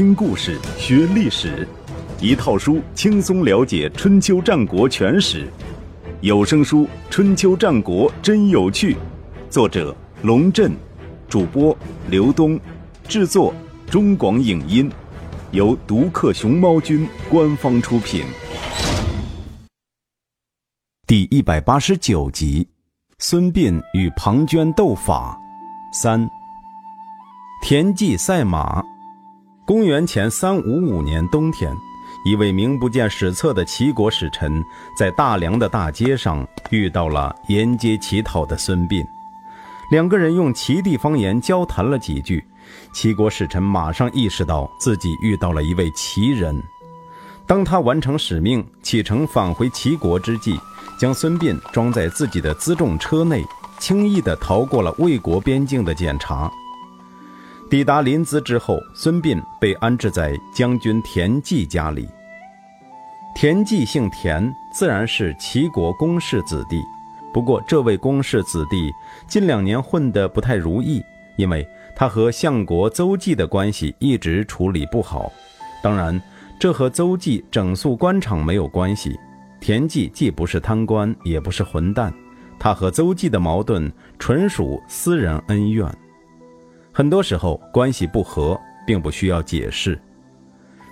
听故事学历史，一套书轻松了解春秋战国全史。有声书《春秋战国真有趣》，作者龙震，主播刘东，制作中广影音，由独克熊猫君官方出品。第一百八十九集：孙膑与庞涓斗法三。田忌赛马。公元前三五五年冬天，一位名不见史册的齐国使臣在大梁的大街上遇到了沿街乞讨的孙膑，两个人用齐地方言交谈了几句。齐国使臣马上意识到自己遇到了一位齐人。当他完成使命，启程返回齐国之际，将孙膑装在自己的辎重车内，轻易地逃过了魏国边境的检查。抵达临淄之后，孙膑被安置在将军田忌家里。田忌姓田，自然是齐国公室子弟。不过，这位公室子弟近两年混得不太如意，因为他和相国邹忌的关系一直处理不好。当然，这和邹忌整肃官场没有关系。田忌既不是贪官，也不是混蛋，他和邹忌的矛盾纯属私人恩怨。很多时候关系不和，并不需要解释。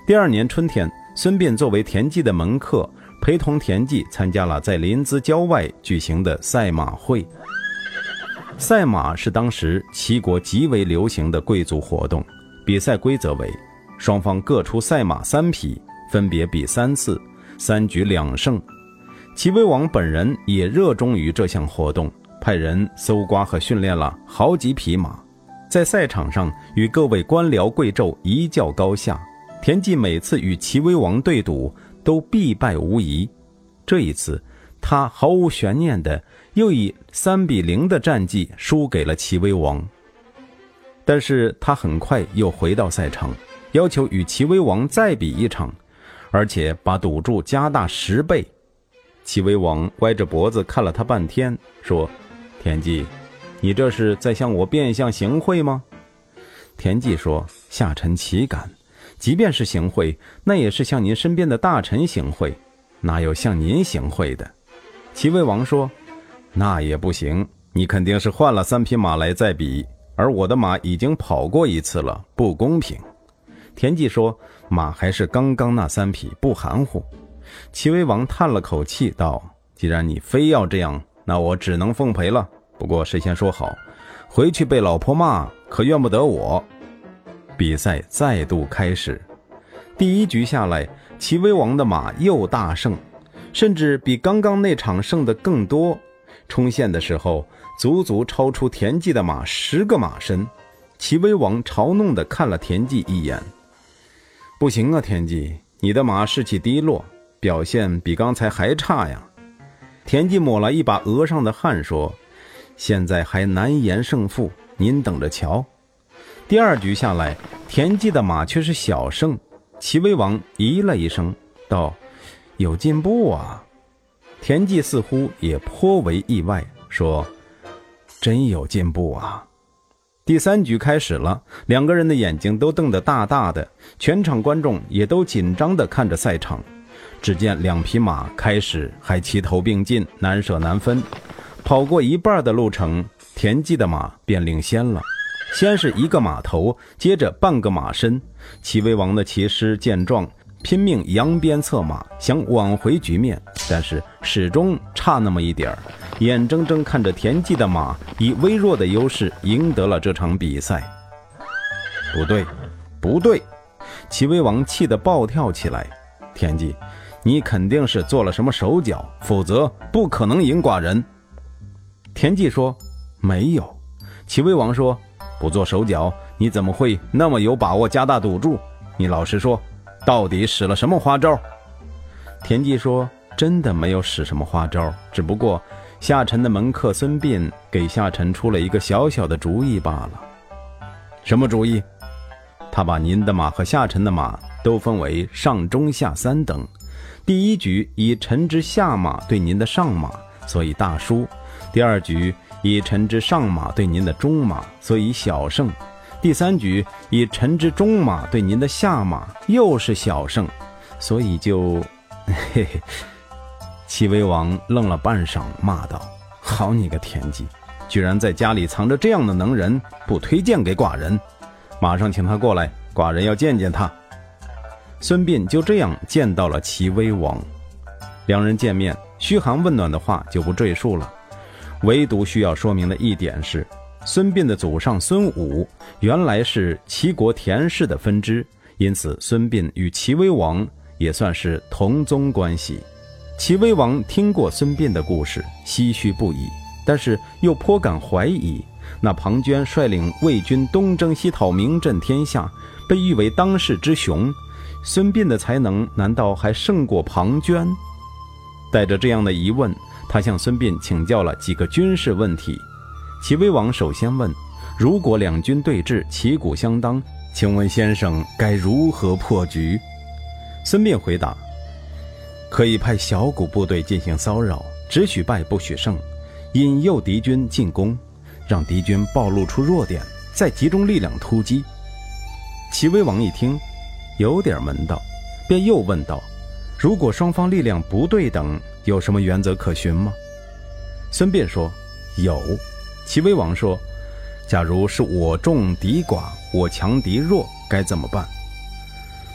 第二年春天，孙膑作为田忌的门客，陪同田忌参加了在临淄郊外举行的赛马会。赛马是当时齐国极为流行的贵族活动，比赛规则为：双方各出赛马三匹，分别比三次，三局两胜。齐威王本人也热衷于这项活动，派人搜刮和训练了好几匹马。在赛场上与各位官僚贵胄一较高下，田忌每次与齐威王对赌都必败无疑。这一次，他毫无悬念的又以三比零的战绩输给了齐威王。但是他很快又回到赛场，要求与齐威王再比一场，而且把赌注加大十倍。齐威王歪着脖子看了他半天，说：“田忌。”你这是在向我变相行贿吗？田忌说：“下臣岂敢？即便是行贿，那也是向您身边的大臣行贿，哪有向您行贿的？”齐威王说：“那也不行，你肯定是换了三匹马来再比，而我的马已经跑过一次了，不公平。”田忌说：“马还是刚刚那三匹，不含糊。”齐威王叹了口气道：“既然你非要这样，那我只能奉陪了。”不过事先说好，回去被老婆骂可怨不得我。比赛再度开始，第一局下来，齐威王的马又大胜，甚至比刚刚那场胜的更多。冲线的时候，足足超出田忌的马十个马身。齐威王嘲弄地看了田忌一眼：“不行啊，田忌，你的马士气低落，表现比刚才还差呀。”田忌抹了一把额上的汗说。现在还难言胜负，您等着瞧。第二局下来，田忌的马却是小胜。齐威王咦了一声，道：“有进步啊！”田忌似乎也颇为意外，说：“真有进步啊！”第三局开始了，两个人的眼睛都瞪得大大的，全场观众也都紧张地看着赛场。只见两匹马开始还齐头并进，难舍难分。跑过一半的路程，田忌的马便领先了。先是一个马头，接着半个马身。齐威王的骑师见状，拼命扬鞭策马，想挽回局面，但是始终差那么一点儿。眼睁睁看着田忌的马以微弱的优势赢得了这场比赛。不对，不对！齐威王气得暴跳起来。田忌，你肯定是做了什么手脚，否则不可能赢寡人。田忌说：“没有。”齐威王说：“不做手脚，你怎么会那么有把握加大赌注？你老实说，到底使了什么花招？”田忌说：“真的没有使什么花招，只不过下臣的门客孙膑给下臣出了一个小小的主意罢了。”什么主意？他把您的马和下臣的马都分为上、中、下三等。第一局以臣之下马对您的上马，所以大输。第二局以臣之上马对您的中马，所以小胜；第三局以臣之中马对您的下马又是小胜，所以就，嘿嘿。齐威王愣了半晌，骂道：“好你个田忌，居然在家里藏着这样的能人，不推荐给寡人！马上请他过来，寡人要见见他。”孙膑就这样见到了齐威王，两人见面，嘘寒问暖的话就不赘述了。唯独需要说明的一点是，孙膑的祖上孙武原来是齐国田氏的分支，因此孙膑与齐威王也算是同宗关系。齐威王听过孙膑的故事，唏嘘不已，但是又颇感怀疑。那庞涓率领魏军东征西讨，名震天下，被誉为当世之雄。孙膑的才能难道还胜过庞涓？带着这样的疑问，他向孙膑请教了几个军事问题。齐威王首先问：“如果两军对峙，旗鼓相当，请问先生该如何破局？”孙膑回答：“可以派小股部队进行骚扰，只许败不许胜，引诱敌军进攻，让敌军暴露出弱点，再集中力量突击。”齐威王一听。有点门道，便又问道：“如果双方力量不对等，有什么原则可循吗？”孙膑说：“有。”齐威王说：“假如是我众敌寡，我强敌弱，该怎么办？”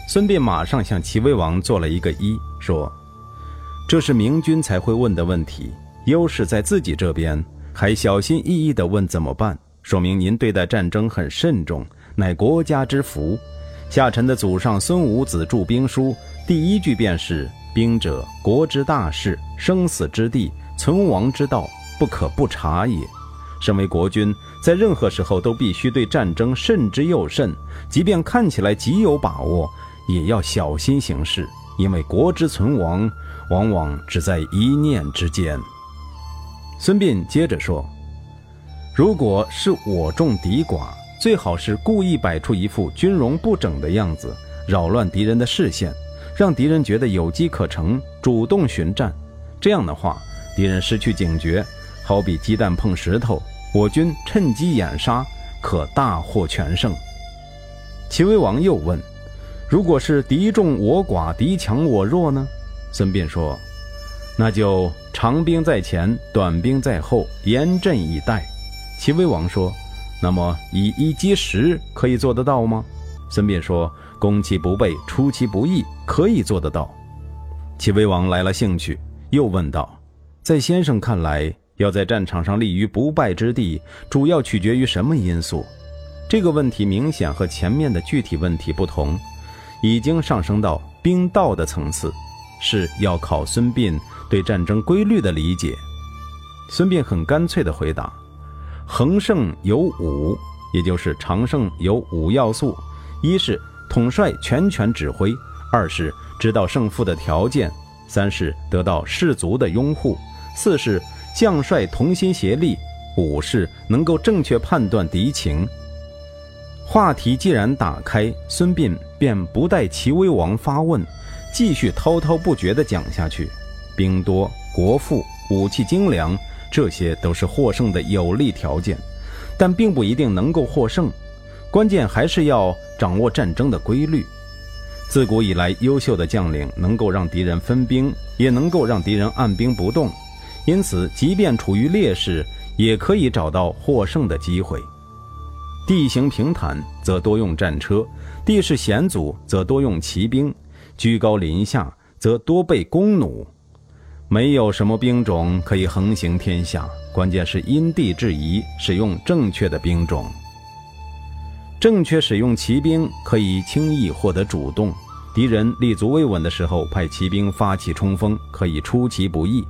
孙膑马上向齐威王做了一个揖，说：“这是明君才会问的问题，优势在自己这边，还小心翼翼地问怎么办，说明您对待战争很慎重，乃国家之福。”下臣的祖上孙武子著兵书，第一句便是“兵者，国之大事，生死之地，存亡之道，不可不察也。”身为国君，在任何时候都必须对战争慎之又慎，即便看起来极有把握，也要小心行事，因为国之存亡，往往只在一念之间。孙膑接着说：“如果是我众敌寡。”最好是故意摆出一副军容不整的样子，扰乱敌人的视线，让敌人觉得有机可乘，主动寻战。这样的话，敌人失去警觉，好比鸡蛋碰石头，我军趁机掩杀，可大获全胜。齐威王又问：“如果是敌众我寡，敌强我弱呢？”孙膑说：“那就长兵在前，短兵在后，严阵以待。”齐威王说。那么以一击十可以做得到吗？孙膑说：“攻其不备，出其不意，可以做得到。”齐威王来了兴趣，又问道：“在先生看来，要在战场上立于不败之地，主要取决于什么因素？”这个问题明显和前面的具体问题不同，已经上升到兵道的层次，是要考孙膑对战争规律的理解。孙膑很干脆地回答。恒胜有五，也就是长胜有五要素：一是统帅全权指挥；二是知道胜负的条件；三是得到士卒的拥护；四是将帅同心协力；五是能够正确判断敌情。话题既然打开，孙膑便不待齐威王发问，继续滔滔不绝地讲下去：兵多，国富，武器精良。这些都是获胜的有利条件，但并不一定能够获胜。关键还是要掌握战争的规律。自古以来，优秀的将领能够让敌人分兵，也能够让敌人按兵不动。因此，即便处于劣势，也可以找到获胜的机会。地形平坦，则多用战车；地势险阻，则多用骑兵；居高临下，则多备弓弩。没有什么兵种可以横行天下，关键是因地制宜，使用正确的兵种。正确使用骑兵，可以轻易获得主动。敌人立足未稳的时候，派骑兵发起冲锋，可以出其不意；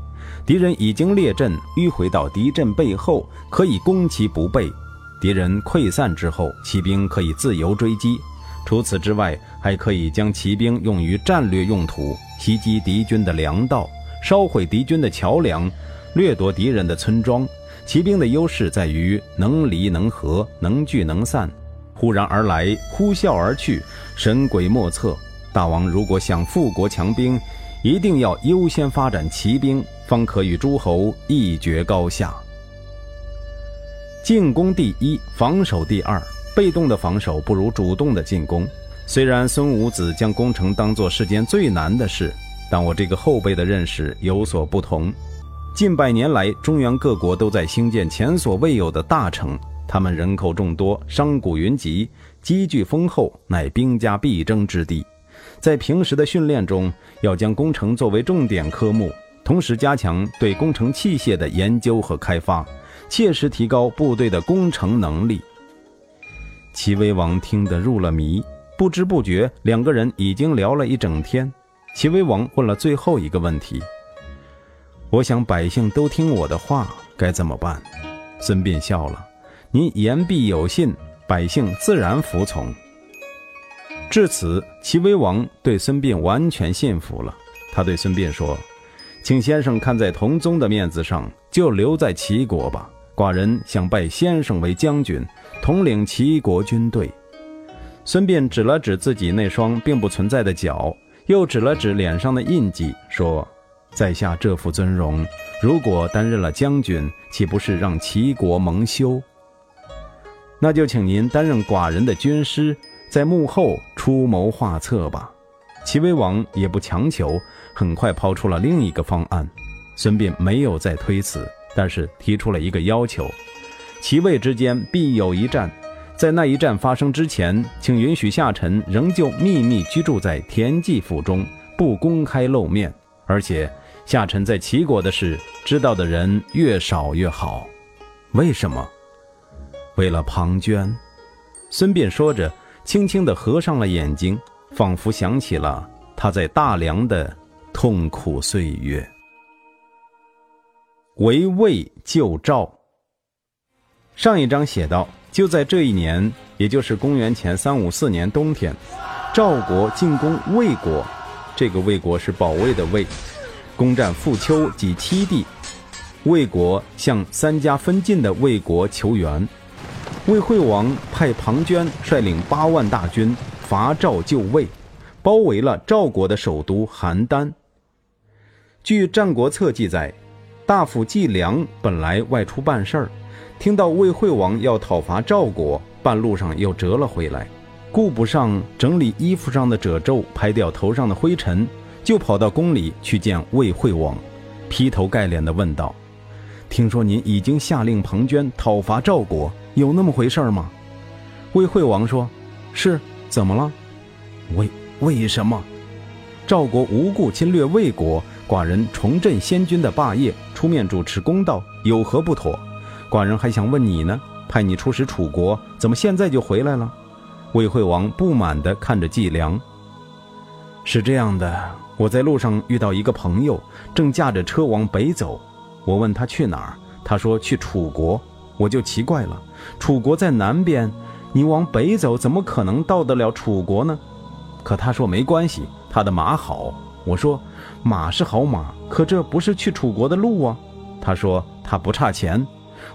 敌人已经列阵，迂回到敌阵背后，可以攻其不备。敌人溃散之后，骑兵可以自由追击。除此之外，还可以将骑兵用于战略用途，袭击敌军的粮道。烧毁敌军的桥梁，掠夺敌人的村庄。骑兵的优势在于能离能合，能聚能散，忽然而来，呼啸而去，神鬼莫测。大王如果想富国强兵，一定要优先发展骑兵，方可与诸侯一决高下。进攻第一，防守第二，被动的防守不如主动的进攻。虽然孙武子将攻城当作世间最难的事，但我这个后辈的认识有所不同。近百年来，中原各国都在兴建前所未有的大城，他们人口众多，商贾云集，积聚丰厚，乃兵家必争之地。在平时的训练中，要将工程作为重点科目，同时加强对工程器械的研究和开发，切实提高部队的工程能力。齐威王听得入了迷，不知不觉，两个人已经聊了一整天。齐威王问了最后一个问题。我想百姓都听我的话，该怎么办？孙膑笑了：“您言必有信，百姓自然服从。”至此，齐威王对孙膑完全信服了。他对孙膑说：“请先生看在同宗的面子上，就留在齐国吧。寡人想拜先生为将军，统领齐国军队。”孙膑指了指自己那双并不存在的脚，又指了指脸上的印记，说。在下这副尊容，如果担任了将军，岂不是让齐国蒙羞？那就请您担任寡人的军师，在幕后出谋划策吧。齐威王也不强求，很快抛出了另一个方案。孙膑没有再推辞，但是提出了一个要求：齐魏之间必有一战，在那一战发生之前，请允许下臣仍旧秘密居住在田忌府中，不公开露面，而且。夏臣在齐国的事，知道的人越少越好。为什么？为了庞涓。孙膑说着，轻轻地合上了眼睛，仿佛想起了他在大梁的痛苦岁月。围魏救赵。上一章写道，就在这一年，也就是公元前三五四年冬天，赵国进攻魏国。这个魏国是保卫的魏。攻占富丘及七地，魏国向三家分晋的魏国求援。魏惠王派庞涓率领八万大军伐赵救魏，包围了赵国的首都邯郸。据《战国策》记载，大夫季梁本来外出办事儿，听到魏惠王要讨伐赵国，半路上又折了回来，顾不上整理衣服上的褶皱，拍掉头上的灰尘。就跑到宫里去见魏惠王，劈头盖脸地问道：“听说您已经下令庞涓讨伐赵国，有那么回事吗？”魏惠王说：“是，怎么了？为为什么？赵国无故侵略魏国，寡人重振先君的霸业，出面主持公道，有何不妥？寡人还想问你呢，派你出使楚国，怎么现在就回来了？”魏惠王不满地看着季梁：“是这样的。”我在路上遇到一个朋友，正驾着车往北走。我问他去哪儿，他说去楚国。我就奇怪了，楚国在南边，你往北走，怎么可能到得了楚国呢？可他说没关系，他的马好。我说马是好马，可这不是去楚国的路啊。他说他不差钱。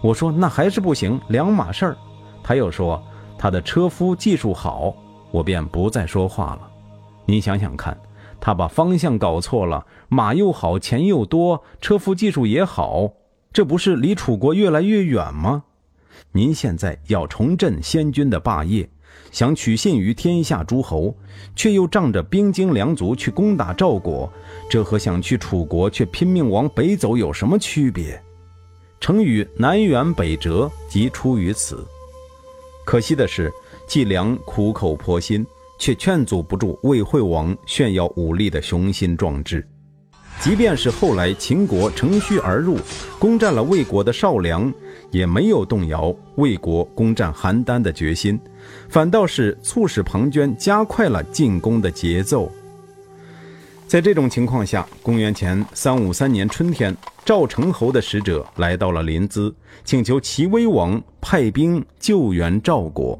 我说那还是不行，两码事儿。他又说他的车夫技术好，我便不再说话了。您想想看。他把方向搞错了，马又好，钱又多，车夫技术也好，这不是离楚国越来越远吗？您现在要重振先君的霸业，想取信于天下诸侯，却又仗着兵精粮足去攻打赵国，这和想去楚国却拼命往北走有什么区别？成语“南辕北辙”即出于此。可惜的是，季梁苦口婆心。却劝阻不住魏惠王炫耀武力的雄心壮志，即便是后来秦国乘虚而入，攻占了魏国的少梁，也没有动摇魏国攻占邯郸的决心，反倒是促使庞涓加快了进攻的节奏。在这种情况下，公元前三五三年春天，赵成侯的使者来到了临淄，请求齐威王派兵救援赵国。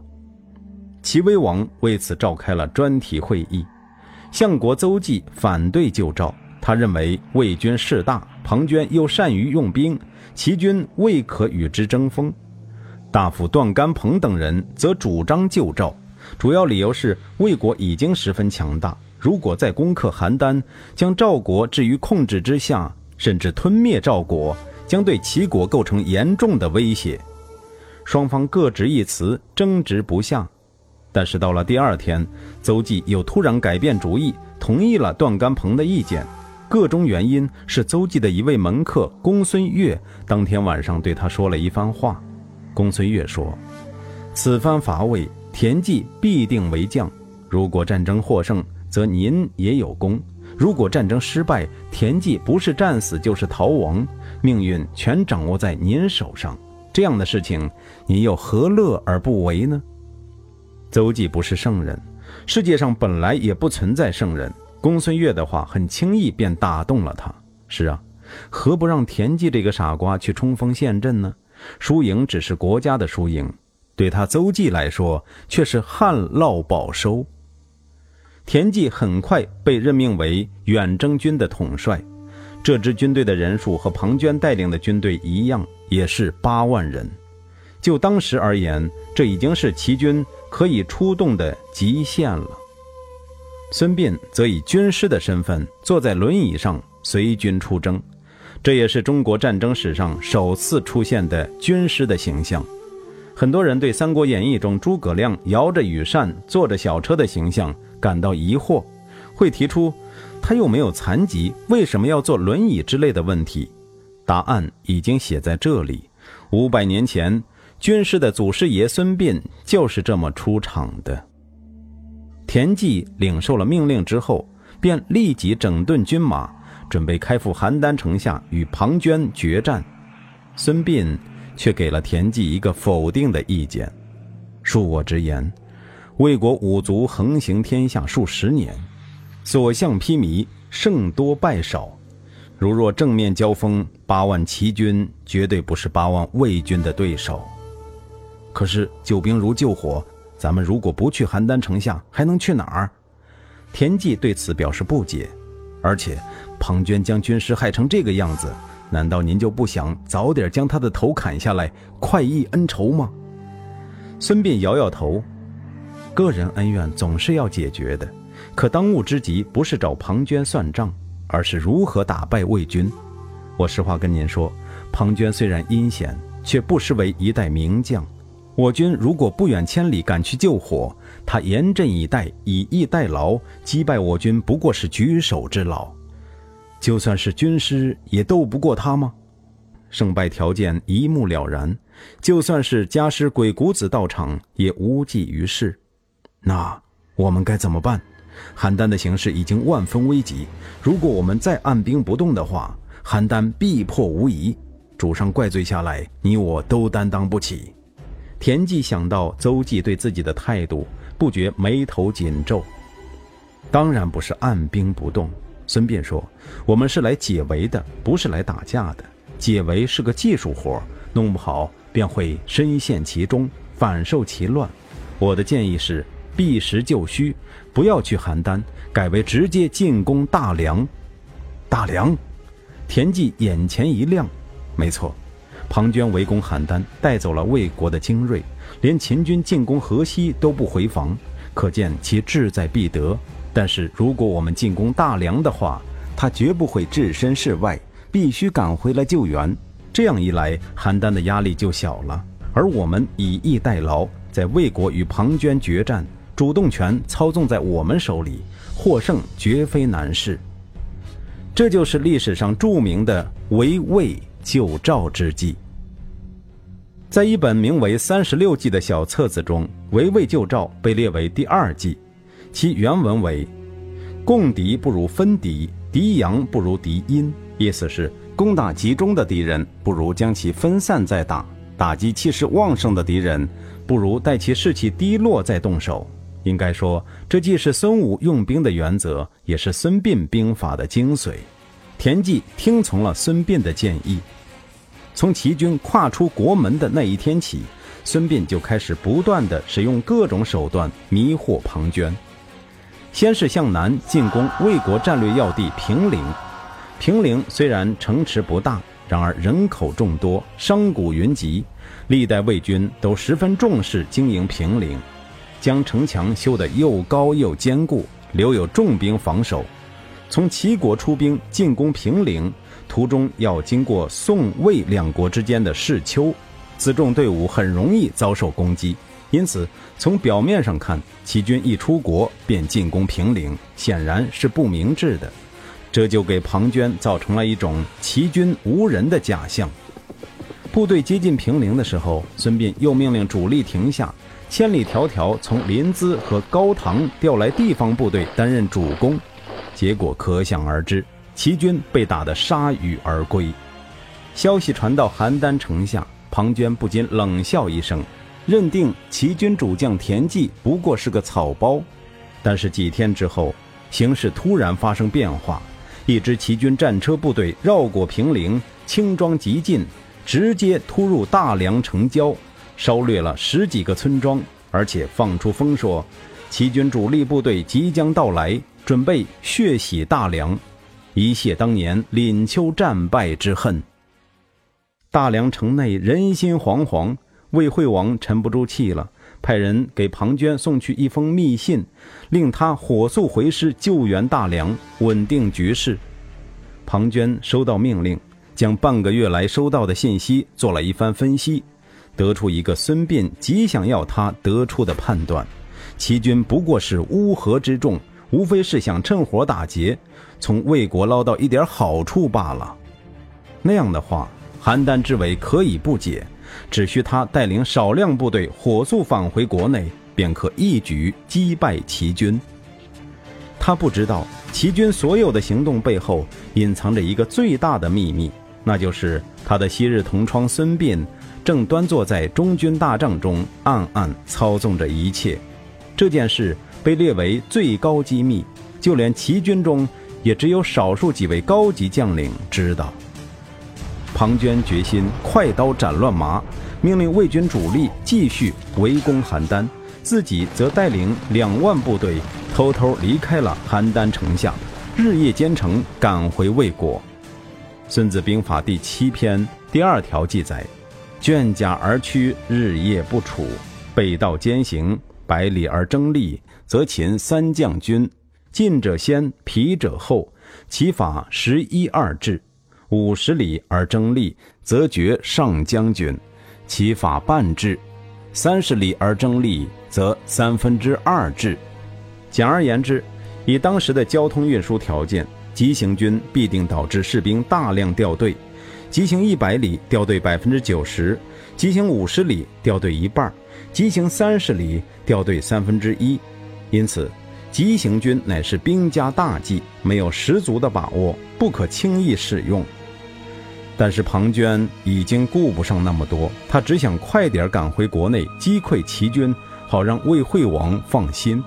齐威王为此召开了专题会议，相国邹忌反对救赵，他认为魏军势大，庞涓又善于用兵，齐军未可与之争锋。大夫段干鹏等人则主张救赵，主要理由是魏国已经十分强大，如果再攻克邯郸，将赵国置于控制之下，甚至吞灭赵国，将对齐国构成严重的威胁。双方各执一词，争执不下。但是到了第二天，邹忌又突然改变主意，同意了段干鹏的意见。个中原因是邹忌的一位门客公孙越当天晚上对他说了一番话。公孙越说：“此番伐魏，田忌必定为将。如果战争获胜，则您也有功；如果战争失败，田忌不是战死就是逃亡，命运全掌握在您手上。这样的事情，您又何乐而不为呢？”邹忌不是圣人，世界上本来也不存在圣人。公孙越的话很轻易便打动了他。是啊，何不让田忌这个傻瓜去冲锋陷阵呢？输赢只是国家的输赢，对他邹忌来说却是旱涝保收。田忌很快被任命为远征军的统帅，这支军队的人数和庞涓带领的军队一样，也是八万人。就当时而言，这已经是齐军可以出动的极限了。孙膑则以军师的身份坐在轮椅上随军出征，这也是中国战争史上首次出现的军师的形象。很多人对《三国演义》中诸葛亮摇着羽扇、坐着小车的形象感到疑惑，会提出他又没有残疾，为什么要坐轮椅之类的问题。答案已经写在这里：五百年前，军师的祖师爷孙膑就是这么出场的。田忌领受了命令之后，便立即整顿军马，准备开赴邯郸城下与庞涓决战。孙膑却给了田忌一个否定的意见：“恕我直言，魏国五族横行天下数十年，所向披靡，胜多败少。如若正面交锋，八万齐军绝对不是八万魏军的对手。可是救兵如救火。”咱们如果不去邯郸城下，还能去哪儿？田忌对此表示不解。而且，庞涓将军师害成这个样子，难道您就不想早点将他的头砍下来，快意恩仇吗？孙膑摇摇头，个人恩怨总是要解决的，可当务之急不是找庞涓算账，而是如何打败魏军。我实话跟您说，庞涓虽然阴险，却不失为一代名将。我军如果不远千里赶去救火，他严阵以待，以逸待劳，击败我军不过是举手之劳。就算是军师，也斗不过他吗？胜败条件一目了然，就算是家师鬼谷子到场，也无济于事。那我们该怎么办？邯郸的形势已经万分危急，如果我们再按兵不动的话，邯郸必破无疑。主上怪罪下来，你我都担当不起。田忌想到邹忌对自己的态度，不觉眉头紧皱。当然不是按兵不动。孙膑说：“我们是来解围的，不是来打架的。解围是个技术活，弄不好便会深陷其中，反受其乱。我的建议是避实就虚，不要去邯郸，改为直接进攻大梁。大梁，田忌眼前一亮，没错。”庞涓围攻邯郸，带走了魏国的精锐，连秦军进攻河西都不回防，可见其志在必得。但是如果我们进攻大梁的话，他绝不会置身事外，必须赶回来救援。这样一来，邯郸的压力就小了，而我们以逸待劳，在魏国与庞涓决战，主动权操纵在我们手里，获胜绝非难事。这就是历史上著名的围魏。救赵之计，在一本名为《三十六计》的小册子中，围魏救赵被列为第二计。其原文为：“共敌不如分敌，敌阳不如敌阴。”意思是攻打集中的敌人，不如将其分散再打；打击气势旺盛的敌人，不如待其士气低落再动手。应该说，这既是孙武用兵的原则，也是孙膑兵法的精髓。田忌听从了孙膑的建议。从齐军跨出国门的那一天起，孙膑就开始不断的使用各种手段迷惑庞涓。先是向南进攻魏国战略要地平陵。平陵虽然城池不大，然而人口众多，商贾云集，历代魏军都十分重视经营平陵，将城墙修得又高又坚固，留有重兵防守。从齐国出兵进攻平陵。途中要经过宋魏两国之间的市丘，辎重队伍很容易遭受攻击，因此从表面上看，齐军一出国便进攻平陵，显然是不明智的。这就给庞涓造成了一种齐军无人的假象。部队接近平陵的时候，孙膑又命令主力停下，千里迢迢从临淄和高唐调来地方部队担任主攻，结果可想而知，齐军被打得铩羽而归。消息传到邯郸城下，庞涓不禁冷笑一声，认定齐军主将田忌不过是个草包。但是几天之后，形势突然发生变化，一支齐军战车部队绕过平陵，轻装急进。直接突入大梁城郊，烧掠了十几个村庄，而且放出风说，齐军主力部队即将到来，准备血洗大梁，以泄当年廪丘战败之恨。大梁城内人心惶惶，魏惠王沉不住气了，派人给庞涓送去一封密信，令他火速回师救援大梁，稳定局势。庞涓收到命令。将半个月来收到的信息做了一番分析，得出一个孙膑极想要他得出的判断：齐军不过是乌合之众，无非是想趁火打劫，从魏国捞到一点好处罢了。那样的话，邯郸之围可以不解，只需他带领少量部队火速返回国内，便可一举击败齐军。他不知道，齐军所有的行动背后隐藏着一个最大的秘密。那就是他的昔日同窗孙膑，正端坐在中军大帐中，暗暗操纵着一切。这件事被列为最高机密，就连齐军中也只有少数几位高级将领知道。庞涓决心快刀斩乱麻，命令魏军主力继续围攻邯郸，自己则带领两万部队偷偷离开了邯郸城下，日夜兼程赶回魏国。《孙子兵法》第七篇第二条记载：“卷甲而趋，日夜不处；背道兼行，百里而争利，则擒三将军。进者先，疲者后。其法十一二制。五十里而争利，则绝上将军。其法半制。三十里而争利，则三分之二制。”简而言之，以当时的交通运输条件。急行军必定导致士兵大量掉队，急行一百里掉队百分之九十，急行五十里掉队一半，急行三十里掉队三分之一。因此，急行军乃是兵家大忌，没有十足的把握，不可轻易使用。但是庞涓已经顾不上那么多，他只想快点赶回国内击溃齐军，好让魏惠王放心。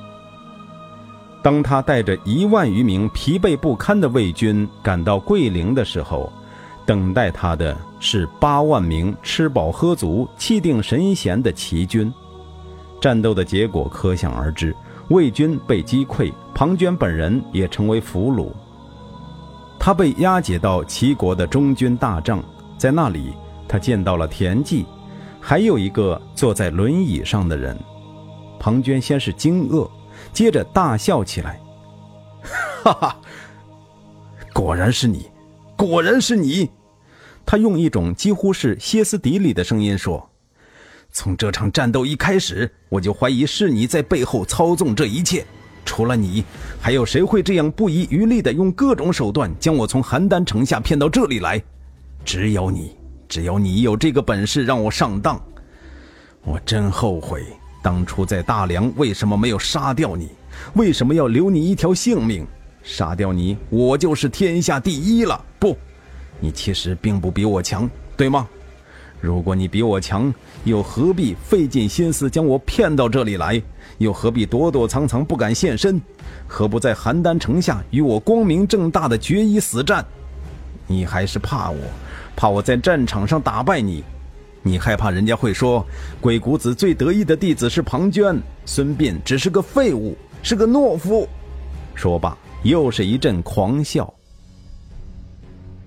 当他带着一万余名疲惫不堪的魏军赶到桂陵的时候，等待他的是八万名吃饱喝足、气定神闲的齐军。战斗的结果可想而知，魏军被击溃，庞涓本人也成为俘虏。他被押解到齐国的中军大帐，在那里，他见到了田忌，还有一个坐在轮椅上的人。庞涓先是惊愕。接着大笑起来，哈哈！果然是你，果然是你！他用一种几乎是歇斯底里的声音说：“从这场战斗一开始，我就怀疑是你在背后操纵这一切。除了你，还有谁会这样不遗余力的用各种手段将我从邯郸城下骗到这里来？只有你，只有你有这个本事让我上当。我真后悔。”当初在大梁为什么没有杀掉你？为什么要留你一条性命？杀掉你，我就是天下第一了。不，你其实并不比我强，对吗？如果你比我强，又何必费尽心思将我骗到这里来？又何必躲躲藏藏不敢现身？何不在邯郸城下与我光明正大的决一死战？你还是怕我，怕我在战场上打败你？你害怕人家会说，鬼谷子最得意的弟子是庞涓，孙膑只是个废物，是个懦夫。说罢，又是一阵狂笑。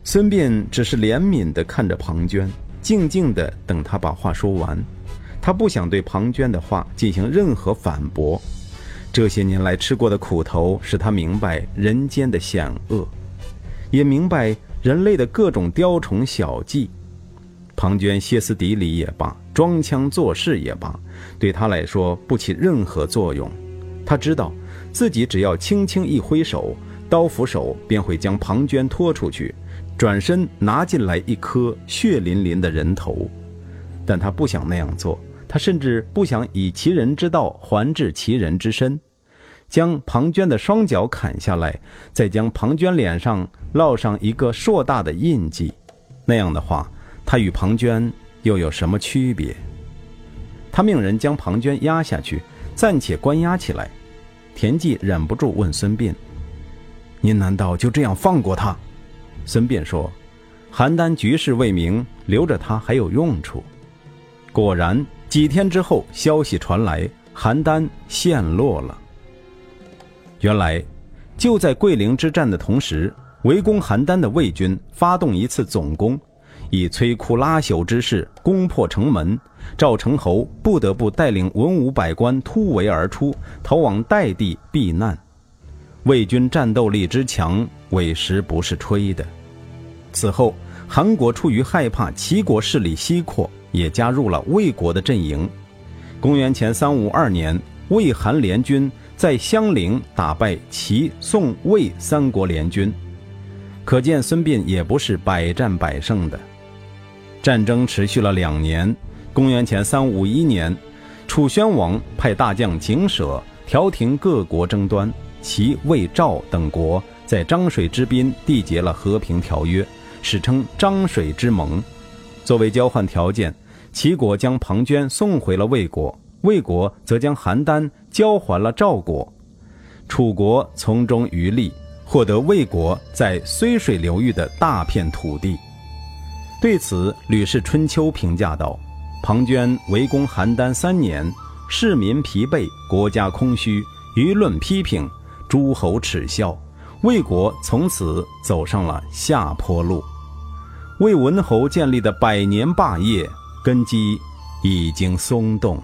孙膑只是怜悯地看着庞涓，静静地等他把话说完。他不想对庞涓的话进行任何反驳。这些年来吃过的苦头，使他明白人间的险恶，也明白人类的各种雕虫小技。庞涓歇斯底里也罢，装腔作势也罢，对他来说不起任何作用。他知道自己只要轻轻一挥手，刀斧手便会将庞涓拖出去，转身拿进来一颗血淋淋的人头。但他不想那样做，他甚至不想以其人之道还治其人之身，将庞涓的双脚砍下来，再将庞涓脸上烙上一个硕大的印记。那样的话，他与庞涓又有什么区别？他命人将庞涓压下去，暂且关押起来。田忌忍不住问孙膑：“您难道就这样放过他？”孙膑说：“邯郸局势未明，留着他还有用处。”果然，几天之后，消息传来，邯郸陷落了。原来，就在桂陵之战的同时，围攻邯郸的魏军发动一次总攻。以摧枯拉朽之势攻破城门，赵成侯不得不带领文武百官突围而出，逃往代地避难。魏军战斗力之强，委实不是吹的。此后，韩国出于害怕齐国势力西扩，也加入了魏国的阵营。公元前三五二年，魏韩联军在襄陵打败齐、宋、魏三国联军，可见孙膑也不是百战百胜的。战争持续了两年。公元前三五一年，楚宣王派大将景舍调停各国争端，齐、魏、赵等国在漳水之滨缔结了和平条约，史称漳水之盟。作为交换条件，齐国将庞涓送回了魏国，魏国则将邯郸交还了赵国，楚国从中渔利，获得魏国在睢水流域的大片土地。对此，《吕氏春秋》评价道：“庞涓围攻邯郸三年，市民疲惫，国家空虚，舆论批评，诸侯耻笑，魏国从此走上了下坡路。魏文侯建立的百年霸业根基已经松动。”